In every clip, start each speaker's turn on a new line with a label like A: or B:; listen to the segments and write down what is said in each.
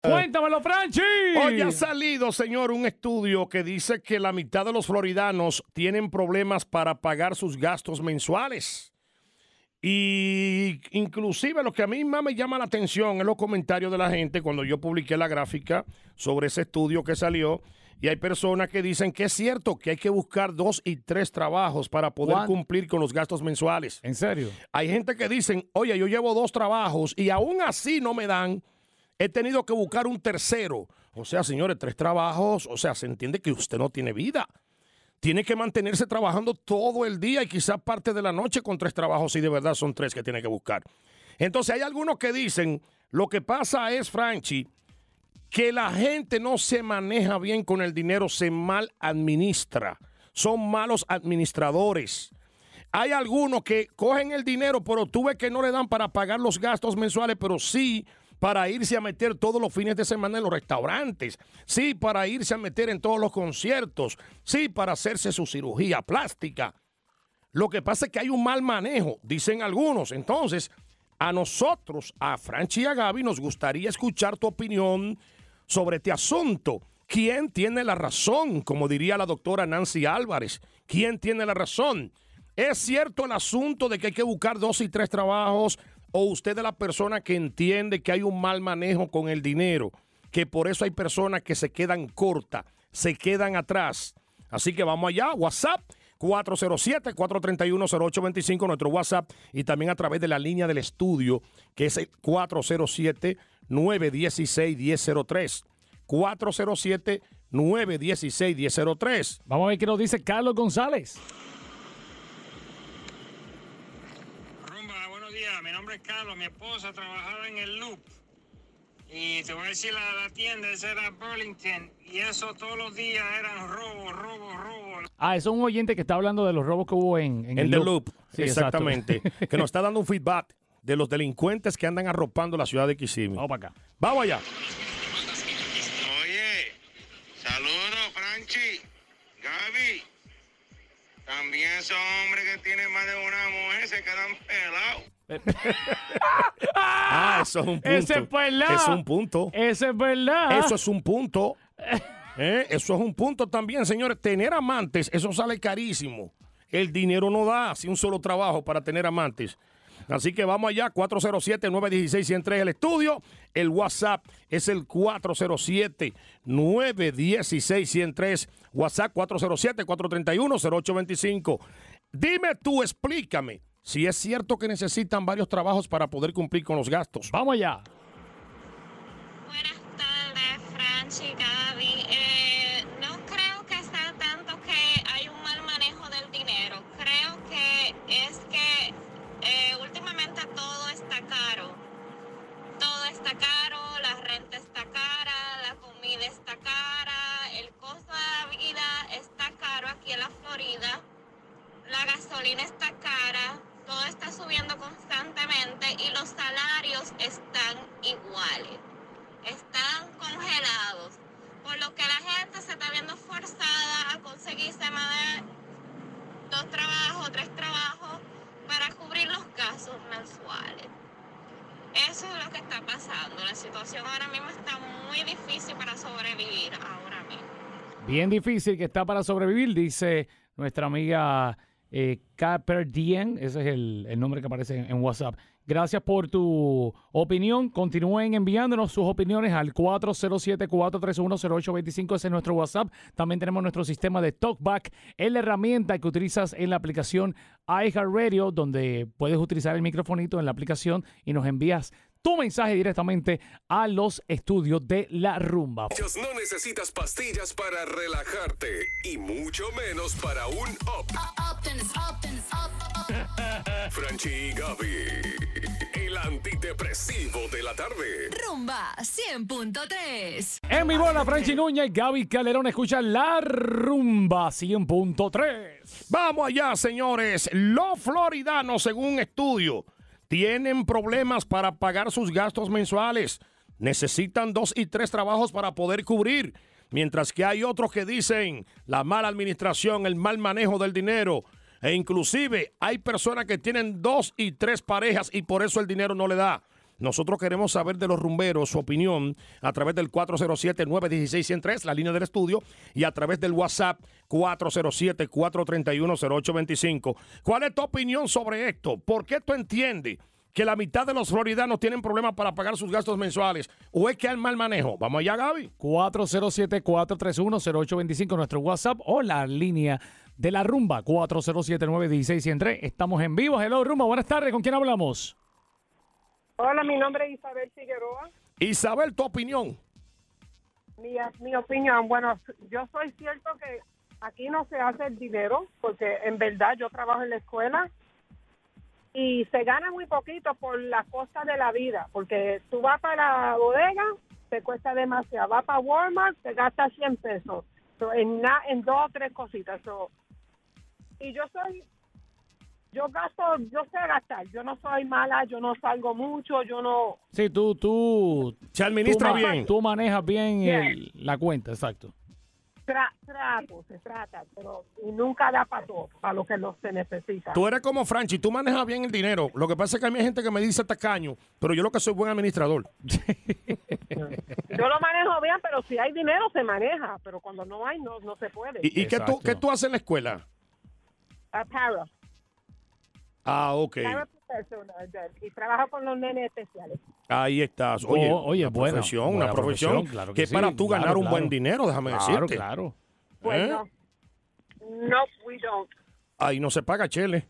A: Cuéntamelo, Franchi.
B: Hoy ha salido, señor, un estudio que dice que la mitad de los floridanos tienen problemas para pagar sus gastos mensuales. Y inclusive lo que a mí más me llama la atención es los comentarios de la gente cuando yo publiqué la gráfica sobre ese estudio que salió. Y hay personas que dicen que es cierto que hay que buscar dos y tres trabajos para poder
A: ¿Cuán-
B: cumplir con los gastos mensuales.
A: ¿En serio?
B: Hay gente que dicen, oye, yo llevo dos trabajos y aún así no me dan. He tenido que buscar un tercero. O sea, señores, tres trabajos. O sea, se entiende que usted no tiene vida. Tiene que mantenerse trabajando todo el día y quizás parte de la noche con tres trabajos si de verdad son tres que tiene que buscar. Entonces hay algunos que dicen, lo que pasa es, Franchi, que la gente no se maneja bien con el dinero, se mal administra. Son malos administradores. Hay algunos que cogen el dinero, pero tú ves que no le dan para pagar los gastos mensuales, pero sí para irse a meter todos los fines de semana en los restaurantes, sí para irse a meter en todos los conciertos, sí para hacerse su cirugía plástica. Lo que pasa es que hay un mal manejo, dicen algunos. Entonces, a nosotros, a Franchi y a Gaby, nos gustaría escuchar tu opinión sobre este asunto. ¿Quién tiene la razón? Como diría la doctora Nancy Álvarez. ¿Quién tiene la razón? ¿Es cierto el asunto de que hay que buscar dos y tres trabajos? ¿O usted es la persona que entiende que hay un mal manejo con el dinero? Que por eso hay personas que se quedan cortas, se quedan atrás. Así que vamos allá, WhatsApp 407-431-0825, nuestro WhatsApp, y también a través de la línea del estudio, que es el 407-916-1003. 407-916-1003.
A: Vamos a ver qué nos dice Carlos González.
C: Rumba, buenos días. Mi nombre es Carlos. Mi esposa trabajaba en el Loop. Y te voy a decir, la, la tienda esa era Burlington. Y eso todos los días eran robos, robos, robos.
A: Ah, eso es un oyente que está hablando de los robos que hubo en, en
B: En
A: el
B: The Loop,
A: Sí,
B: exactamente. que nos está dando un feedback de los delincuentes que andan arropando la ciudad de Kissimmee.
A: Vamos para acá.
B: Vamos allá.
C: Oye, saludos, Franchi, Gaby. También esos hombres que tienen más de una mujer se quedan pelados.
B: Ah, eso es un punto.
A: Ese es verdad.
B: Es un punto.
A: Ese es verdad.
B: Eso es un punto. Eh, Eso es un punto también, señores. Tener amantes, eso sale carísimo. El dinero no da así un solo trabajo para tener amantes. Así que vamos allá, 407-916-103 el estudio. El WhatsApp es el 407-916-103. WhatsApp 407-431-0825. Dime tú, explícame si es cierto que necesitan varios trabajos para poder cumplir con los gastos.
A: Vamos allá.
D: Buenas tardes, Franchi, Gaby. Eh, no creo que sea tanto que hay un mal manejo del dinero. Creo que es que eh, últimamente todo está caro. Todo está caro, la renta está cara, la comida está cara, el costo de la vida está caro aquí en la Florida. La gasolina está cara, todo está subiendo constantemente y los salarios están iguales están congelados, por lo que la gente se está viendo forzada a conseguirse más de dos trabajos, tres trabajos para cubrir los gastos mensuales. Eso es lo que está pasando. La situación ahora mismo está muy difícil para sobrevivir ahora mismo.
A: Bien difícil que está para sobrevivir, dice nuestra amiga eh, Caper Dien. Ese es el, el nombre que aparece en, en WhatsApp. Gracias por tu opinión. Continúen enviándonos sus opiniones al 407-431-0825. Ese es nuestro WhatsApp. También tenemos nuestro sistema de TalkBack. Es la herramienta que utilizas en la aplicación iHeartRadio, donde puedes utilizar el microfonito en la aplicación y nos envías tu mensaje directamente a los estudios de la rumba.
E: No necesitas pastillas para relajarte y mucho menos para un up. Franchi y Gaby, el antidepresivo de la tarde.
F: Rumba 100.3.
A: En vivo la Franchi Nuña y Gaby Calderón escucha la rumba 100.3.
B: Vamos allá, señores. Los floridanos, según un estudio, tienen problemas para pagar sus gastos mensuales. Necesitan dos y tres trabajos para poder cubrir. Mientras que hay otros que dicen la mala administración, el mal manejo del dinero. E inclusive hay personas que tienen dos y tres parejas y por eso el dinero no le da. Nosotros queremos saber de los rumberos su opinión a través del 407-916-103, la línea del estudio, y a través del WhatsApp 407-431-0825. ¿Cuál es tu opinión sobre esto? ¿Por qué tú entiendes que la mitad de los floridanos tienen problemas para pagar sus gastos mensuales? ¿O es que hay mal manejo? Vamos allá, Gaby.
A: 407-431-0825, nuestro WhatsApp o la línea de la rumba, 407-916-103. Estamos en vivo. Hello, rumba. Buenas tardes. ¿Con quién hablamos?
G: Hola, mi nombre es Isabel Figueroa.
B: Isabel, tu opinión.
G: Mi, mi opinión, bueno, yo soy cierto que aquí no se hace el dinero, porque en verdad yo trabajo en la escuela y se gana muy poquito por la costa de la vida, porque tú vas para la bodega, te cuesta demasiado, vas para Walmart, te gastas 100 pesos, So, en, na- en dos o tres cositas. So, y yo soy, yo gasto, yo sé gastar, yo no soy mala, yo no salgo mucho, yo no,
A: Sí, tú, tú.
B: Se administra
A: tú
B: bien.
A: Tú manejas bien
G: Bien.
A: el- la cuenta, exacto.
G: tra- trato, se trata, pero y nunca da para todo, para lo que no se necesita.
B: Tú eres como Franchi, tú manejas bien el dinero. Lo que pasa es que a mí hay gente que me dice tacaño, pero yo lo que soy buen administrador.
G: Yo lo manejo bien, pero si hay dinero se maneja, pero cuando no hay no, no se puede.
B: ¿Y, y qué, tú, qué tú haces en la escuela?
G: A para,
B: Ah, ok.
G: y trabajo con los nenes especiales.
B: Ahí estás. Oye,
A: Oh, oye,
B: una
A: buena,
B: profesión,
A: buena
B: una profesión,
A: profesión, claro
B: que
A: que
B: es para
A: sí,
B: tú
A: claro,
B: ganar un
A: claro.
B: buen dinero, déjame
A: Claro,
B: decirte.
A: claro.
G: Bueno, no, we don't.
B: Ahí no se paga, chele.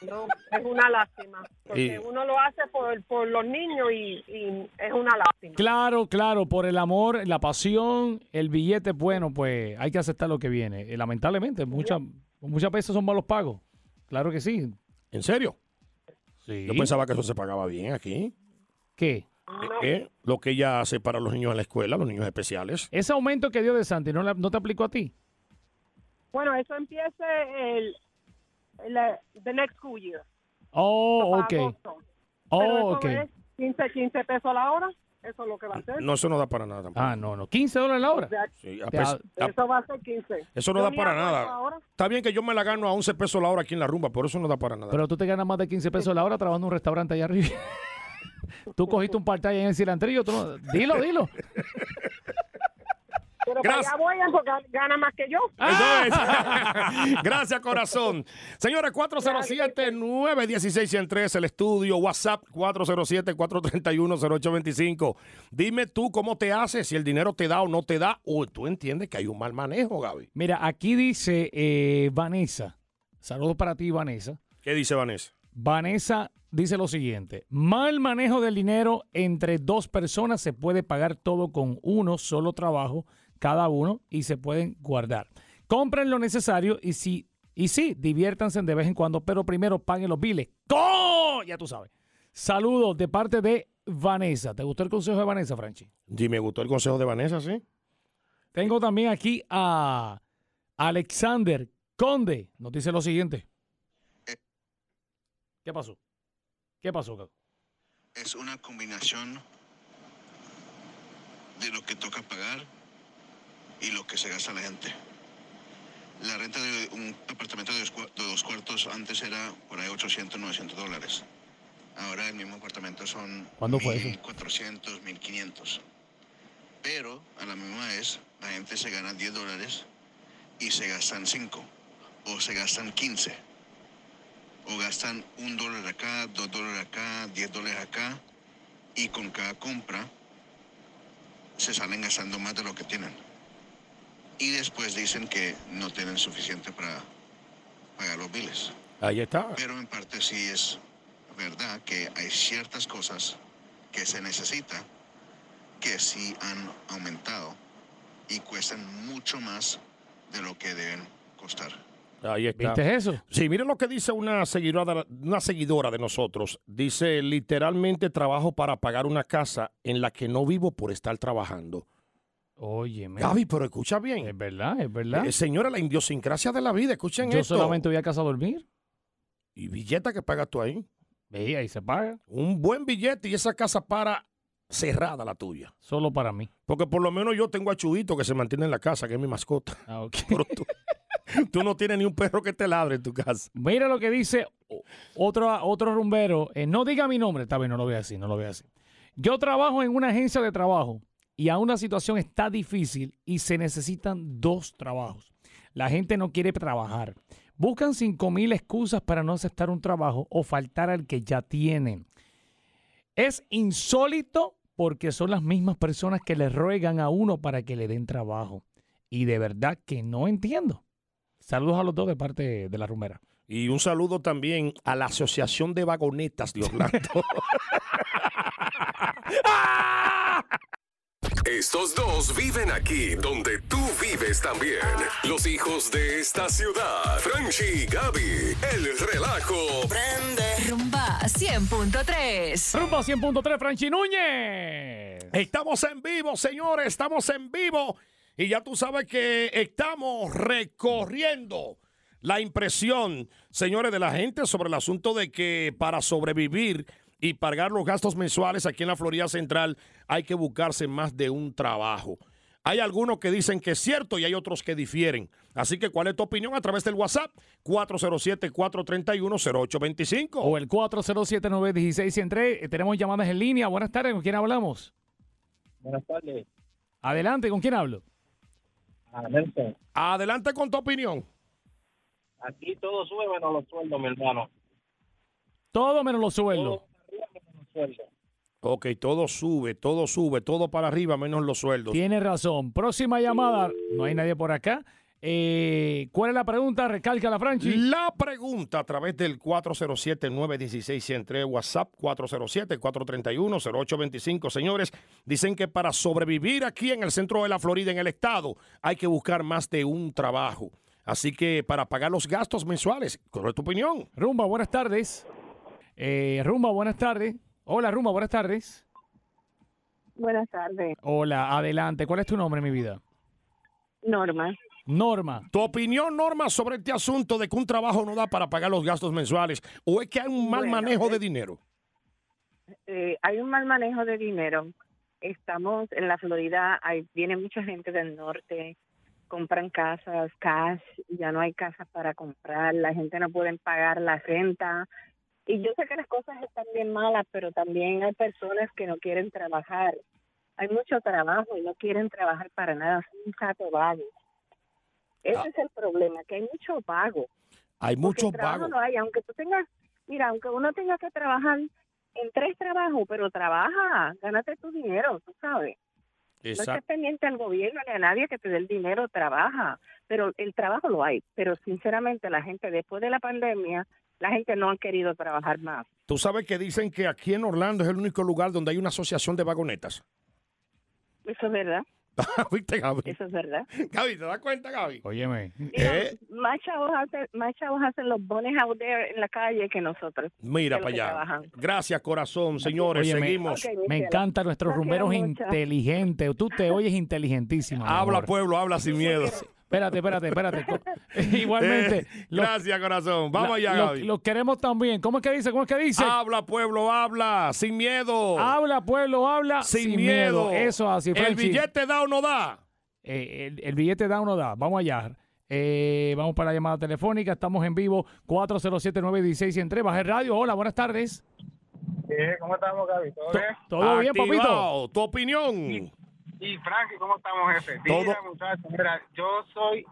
G: No, es una lástima, porque
B: Y-
G: uno lo hace por, por los niños y, y es una lástima.
A: Claro, claro, por el amor, la pasión, el billete, bueno, pues hay que aceptar lo que viene. Eh, lamentablemente, muchas muchas veces son malos pagos. Claro que sí.
B: ¿En serio?
A: Sí.
B: Yo pensaba que eso se pagaba bien aquí.
A: ¿Qué?
G: No.
B: ¿Eh? Lo que ella hace para los niños en la escuela, los niños especiales.
A: Ese aumento que dio de Santi, ¿no, la- no te aplicó a ti?
G: Bueno, eso empieza el, el the next school year.
A: Oh,
G: para
A: ok.
G: agosto. Pero
A: Oh,
G: eso
A: ok.
G: es 15, 15 pesos a la hora, eso es lo que va a ser.
B: No, eso no da para nada tampoco.
A: Ah, no, no. 15 dólares la hora.
G: O sea,
B: Sí, a
A: Te-
B: pes- a-
G: Eso va a ser 15.
B: eso no
G: Yo
B: da
G: ni
B: para nada.
G: ahora.
B: Está bien que yo me la gano a 11 pesos la hora aquí en la rumba, por eso no da para nada.
A: Pero tú te ganas más de 15 pesos la hora trabajando en un restaurante allá arriba. tú cogiste un part-time en el cilantrillo. Tú no- Dilo, dilo.
G: Pero
B: Gracias.
G: para allá voy porque gana más que yo.
B: Eso es. Gracias, corazón. Señores, 407-916-103, el estudio, WhatsApp 407-431-0825. Dime tú cómo te haces, si el dinero te da o no te da, o tú entiendes que hay un mal manejo, Gaby.
A: Mira, aquí dice eh, Vanessa. Saludos para ti, Vanessa.
B: ¿Qué dice Vanessa?
A: Vanessa dice lo siguiente: mal manejo del dinero entre dos personas se puede pagar todo con uno solo trabajo cada uno y se pueden guardar. Compren lo necesario y si y sí, diviértanse de vez en cuando, pero primero paguen los biles. ¡Co! Ya tú sabes. Saludos de parte de Vanessa. ¿Te gustó el consejo de Vanessa, Franchi?
B: Sí, me gustó el consejo de Vanessa, ¿sí?
A: Tengo también aquí a Alexander Conde. Nos dice lo siguiente. ¿Qué pasó? ¿Qué pasó, Caco?
H: es una combinación de lo que toca pagar y lo que se gasta la gente. La renta de un apartamento de dos, cuartos antes era por ahí 800, 900 dólares. Ahora el mismo apartamento son
A: ¿Cuándo fue eso?
H: 1.400, 1.500. Pero a la misma vez la gente se gana 10 dólares y se gastan 5 o se gastan 15 o gastan un dólar acá, dos dólares acá, 10 dólares acá y con cada compra se salen gastando más de lo que tienen. Y después dicen que no tienen suficiente para pagar los biles.
B: Ahí está.
H: Pero en parte sí es verdad que hay ciertas cosas que se necesita que sí han aumentado y cuestan mucho más de lo que deben costar.
B: Ahí está.
A: ¿Viste eso?
B: Sí, miren lo que dice una seguidora, una seguidora de nosotros. Dice, literalmente trabajo para pagar una casa en la que no vivo por estar trabajando.
A: Oye,
B: Gaby, pero escucha bien.
A: es verdad, es verdad.
B: Eh, señora, la idiosincrasia de la vida, escuchen
A: Yo
B: esto.
A: solamente voy a casa a dormir.
B: Y billete que pagas tú ahí.
A: Ve, ahí se paga.
B: Un buen billete y esa casa para cerrada la tuya.
A: Solo para mí.
B: Porque por lo menos yo tengo a Chuito que se mantiene en la casa, que es mi mascota.
A: Ah, ok.
B: Pero tú, tú no tienes ni un perro que te ladre en tu casa.
A: Mira lo que dice otro, otro rumbero, eh, no diga mi nombre, está bien, no lo voy a decir, no lo voy a decir. Yo trabajo en una agencia de trabajo y aún la situación está difícil y se necesitan dos trabajos. La gente no quiere trabajar. Buscan cinco mil excusas para no aceptar un trabajo o faltar al que ya tienen. Es insólito porque son las mismas personas que le ruegan a uno para que le den trabajo. Y de verdad que no entiendo. Saludos a los dos de parte de la rumera.
B: Y un saludo también a la Asociación de Vagonetas de Orlando.
E: Estos dos viven aquí donde tú vives también. Los hijos de esta ciudad. Franchi y Gaby. El relajo. Prende.
F: Rumba 100.3.
A: Rumba 100.3, Franchi Núñez.
B: Estamos en vivo, señores, estamos en vivo. Y ya tú sabes que estamos recorriendo la impresión, señores, de la gente sobre el asunto de que para sobrevivir y pagar los gastos mensuales aquí en la Florida Central hay que buscarse más de un trabajo. Hay algunos que dicen que es cierto y hay otros que difieren. Así que, ¿cuál es tu opinión? A través del WhatsApp 407-431-0825.
A: O el 407-916-103. Eh, Tenemos llamadas en línea. Buenas tardes, ¿con quién hablamos?
I: Buenas tardes.
A: Adelante, ¿con quién hablo?
I: A Nelson.
B: Adelante con tu opinión.
I: Aquí todo sube menos los sueldos, mi hermano.
A: Todo menos los sueldos.
I: Todo sueldos.
B: Ok, todo sube, todo sube, todo para arriba, menos los sueldos.
A: Tiene razón. Próxima llamada. No hay nadie por acá. Eh, ¿Cuál es la pregunta? Recalca la Franchi.
B: La pregunta a través del 407-916-103 WhatsApp 407-431-0825. Señores, dicen que para sobrevivir aquí en el centro de la Florida, en el estado, hay que buscar más de un trabajo. Así que para pagar los gastos mensuales, ¿cuál es tu opinión?
A: Rumba, buenas tardes. Eh, Rumba, buenas tardes. Hola, Rumba, buenas tardes.
J: Buenas tardes.
A: Hola, adelante. ¿Cuál es tu nombre, mi vida?
J: Norma.
A: Norma.
B: Tu opinión, Norma, sobre este asunto de que un trabajo no da para pagar los gastos mensuales o es que hay un mal
J: Bueno,
B: manejo
J: eh,
B: de dinero.
J: Eh, hay un mal manejo de dinero. Estamos en la Florida, hay, viene mucha gente del norte, compran casas, cash, ya no hay casas para comprar, la gente no puede pagar la renta. Y yo sé que las cosas están bien malas, pero también hay personas que no quieren trabajar. Hay mucho trabajo y no quieren trabajar para nada, son un jato vago. Ese
B: Ah.
J: es el problema, que hay mucho vago.
B: Hay
J: trabajo
B: vagos.
J: no hay, aunque tú tengas, mira, aunque uno tenga que trabajar en tres trabajos, pero trabaja, gánate tu dinero, tú sabes. No estés pendiente al gobierno ni a nadie que te dé el dinero, trabaja. Pero el trabajo lo hay. Pero sinceramente la gente, después de la pandemia, la gente no ha querido trabajar más.
B: Tú sabes que dicen que aquí en Orlando es el único lugar donde hay una asociación de vagonetas.
J: Eso es verdad,
B: ¿Viste, Gaby?
J: eso es verdad.
B: Gaby, ¿te das cuenta, Gaby?
A: Óyeme.
B: Eh.
J: más, chavos hacen, más chavos hacen los bones out there en la calle que nosotros.
B: Mira
J: los
B: para
J: que
B: allá.
J: trabajan.
B: Gracias, corazón. Señores,
A: Óyeme.
B: seguimos.
J: Ok, mi
A: Me encantan nuestros rumberos
J: mucho.
A: inteligentes. Tú te oyes inteligentísima.
B: Habla,
A: amor.
B: pueblo, habla sin miedo.
A: Espérate, espérate, espérate. Igualmente.
B: Eh,
A: los-
B: gracias, corazón. Vamos
A: la-
B: allá,
A: lo-
B: Gaby.
A: Los queremos también. ¿Cómo es que dice? ¿Cómo es que dice?
B: Habla, pueblo, habla. Sin miedo.
A: Habla, pueblo, habla.
B: sin, miedo.
A: Eso así,
B: ¿El billete da o no da?
A: Eh, el, el billete da o no da. Vamos allá. Eh, vamos para la llamada telefónica. Estamos en vivo. 407-916-103. Baja el radio. Hola, buenas tardes.
I: ¿Cómo estamos, Gaby? ¿Todo
A: To- ¿Todo bien, papito?
B: Tu opinión.
I: Y Frankie, ¿cómo estamos, jefe?
B: Todo-
I: Mira, muchachos, mira, yo soy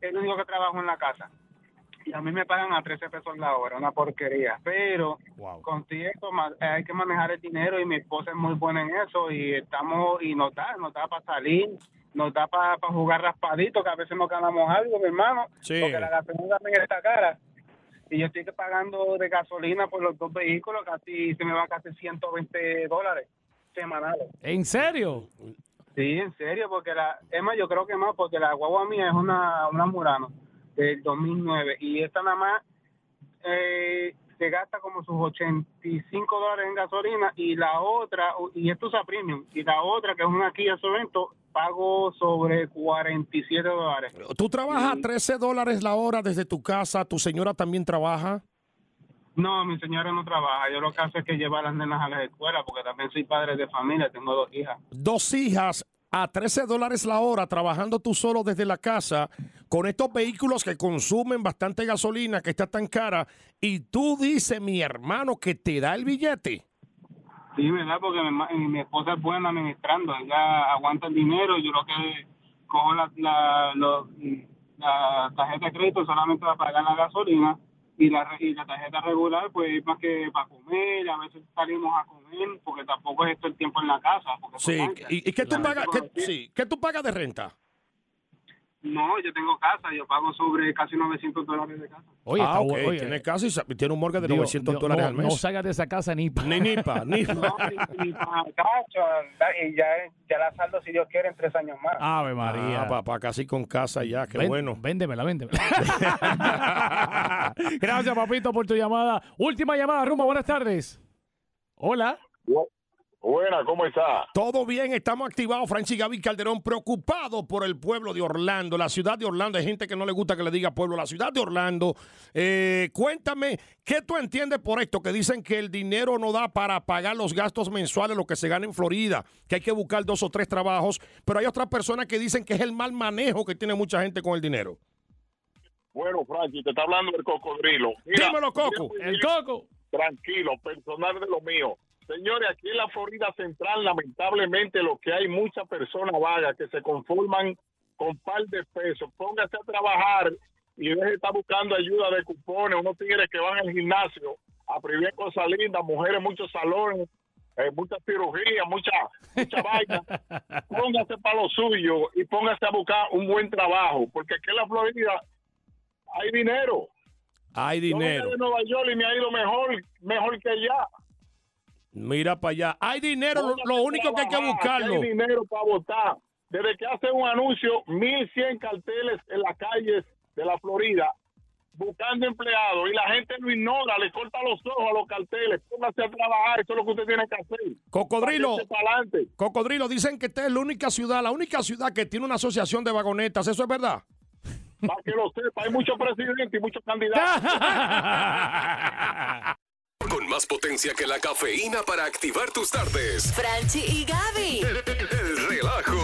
I: el único que trabajo en la casa. Y a mí me pagan a 13 pesos la hora, una porquería. Pero
A: Wow.
I: con ma- hay que manejar el dinero y mi esposa es muy buena en eso y estamos y nos da, nos da para salir, nos da para jugar raspadito, que a veces nos ganamos algo, mi hermano,
B: Sí.
I: porque la gasolina también está cara. Y yo estoy que pagando de gasolina por los dos vehículos, casi se me va casi 120 dólares semanales.
A: ¿En serio?
I: Sí, en serio, porque la, es más, yo creo que más, porque la guagua mía es una, una Murano del 2009 y esta nada más eh, se gasta como sus 85 dólares en gasolina y la otra, y esto usa premium, y la otra que es una Kia Sorento, pago sobre 47 dólares.
B: Tú trabajas
I: Sí.
B: 13 dólares la hora desde tu casa. ¿Tu señora también trabaja?
I: No, mi señora no trabaja, yo lo que hace es que llevar a las nenas a la escuela, porque también soy padre de familia, tengo dos hijas.
B: Dos hijas a 13 dólares la hora trabajando tú solo desde la casa. con estos vehículos que consumen bastante gasolina, que está tan cara, y tú dices, mi hermano, que te da el billete.
I: Sí, ¿verdad? Porque mi, mi esposa es buena administrando, ella aguanta el dinero, yo lo que cojo la, la, lo- la tarjeta de crédito solamente para pagar la gasolina y la, y la tarjeta regular pues más que para comer, a veces salimos a comer porque tampoco es esto el tiempo en la casa. Porque
B: Sí. ¿y, y qué, tú pagas, qué- sí, ¿qué tú pagas de renta?
I: No, yo tengo casa, yo pago sobre casi 900 dólares de casa.
A: Oye,
B: ah,
A: está
B: ok,
A: bu- oye,
B: tiene casa y sa- tiene un mortgage de
A: Dios,
B: 900
A: Dios,
B: dólares
A: no,
B: al mes.
A: No salgas de esa casa ni pa-
B: Ni ni pa, ni
I: No, ni, ni para cacho, y ya, ya la saldo si Dios quiere en tres años más.
A: Ave María.
B: Ah, papá, casi con casa ya, qué
A: Ven-
B: bueno.
A: Véndemela, véndemela. Gracias, papito, por tu llamada. Última llamada, Rumba, buenas tardes. Hola.
K: Buena, ¿cómo está?
B: Todo bien, estamos activados. Francis Gaby Calderón, preocupado por el pueblo de Orlando, la ciudad de Orlando. Hay gente que no le gusta que le diga pueblo, la ciudad de Orlando. Eh, cuéntame, ¿qué tú entiendes por esto? Que dicen que el dinero no da para pagar los gastos mensuales, lo que se gana en Florida, que hay que buscar dos o tres trabajos. Pero hay otras personas que dicen que es el mal manejo que tiene mucha gente con el dinero.
K: Bueno, Frankie, te está hablando el cocodrilo. Mira,
B: Dímelo, Coco.
A: El coco.
K: Tranquilo, personal de lo mío. Señores, aquí en la Florida Central, lamentablemente, lo que hay muchas personas vagas que se conforman con par de pesos. Póngase a trabajar y deje de estar buscando ayuda de cupones. Unos tigres que van al gimnasio a prohibir cosas lindas, mujeres, muchos salones, eh, muchas cirugías, mucha, mucha vaina. Póngase para lo suyo y póngase a buscar un buen trabajo, porque aquí en la Florida hay dinero.
B: Hay
K: Yo
B: dinero.
K: de Nueva York y me ha ido mejor, mejor que allá.
B: Mira para allá. Hay dinero, lo, único que hay que buscarlo.
K: Hay dinero para votar. Desde que hace un anuncio, 1.100 carteles en las calles de la Florida buscando empleados y la gente lo ignora, le corta los ojos a los carteles. Póngase a trabajar, eso es lo que usted tiene que hacer.
B: Cocodrilo. Cocodrilo, dicen que esta es la única ciudad, la única ciudad que tiene una asociación de vagonetas. ¿Eso es verdad?
K: Para que lo sepa, hay muchos presidentes y muchos candidatos.
E: Con más potencia que la cafeína para activar tus tardes.
F: Franchi y Gaby.
E: El relajo.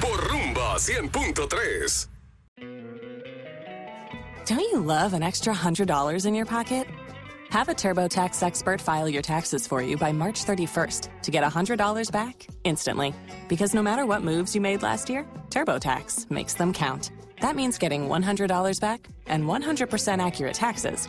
E: Por Rumba 100.3.
L: Don't you love an extra $100 in your pocket? Have a TurboTax expert file your taxes for you by March 31st to get $100 back instantly. Because no matter what moves you made last year, TurboTax makes them count. That means getting $100 back and 100% accurate taxes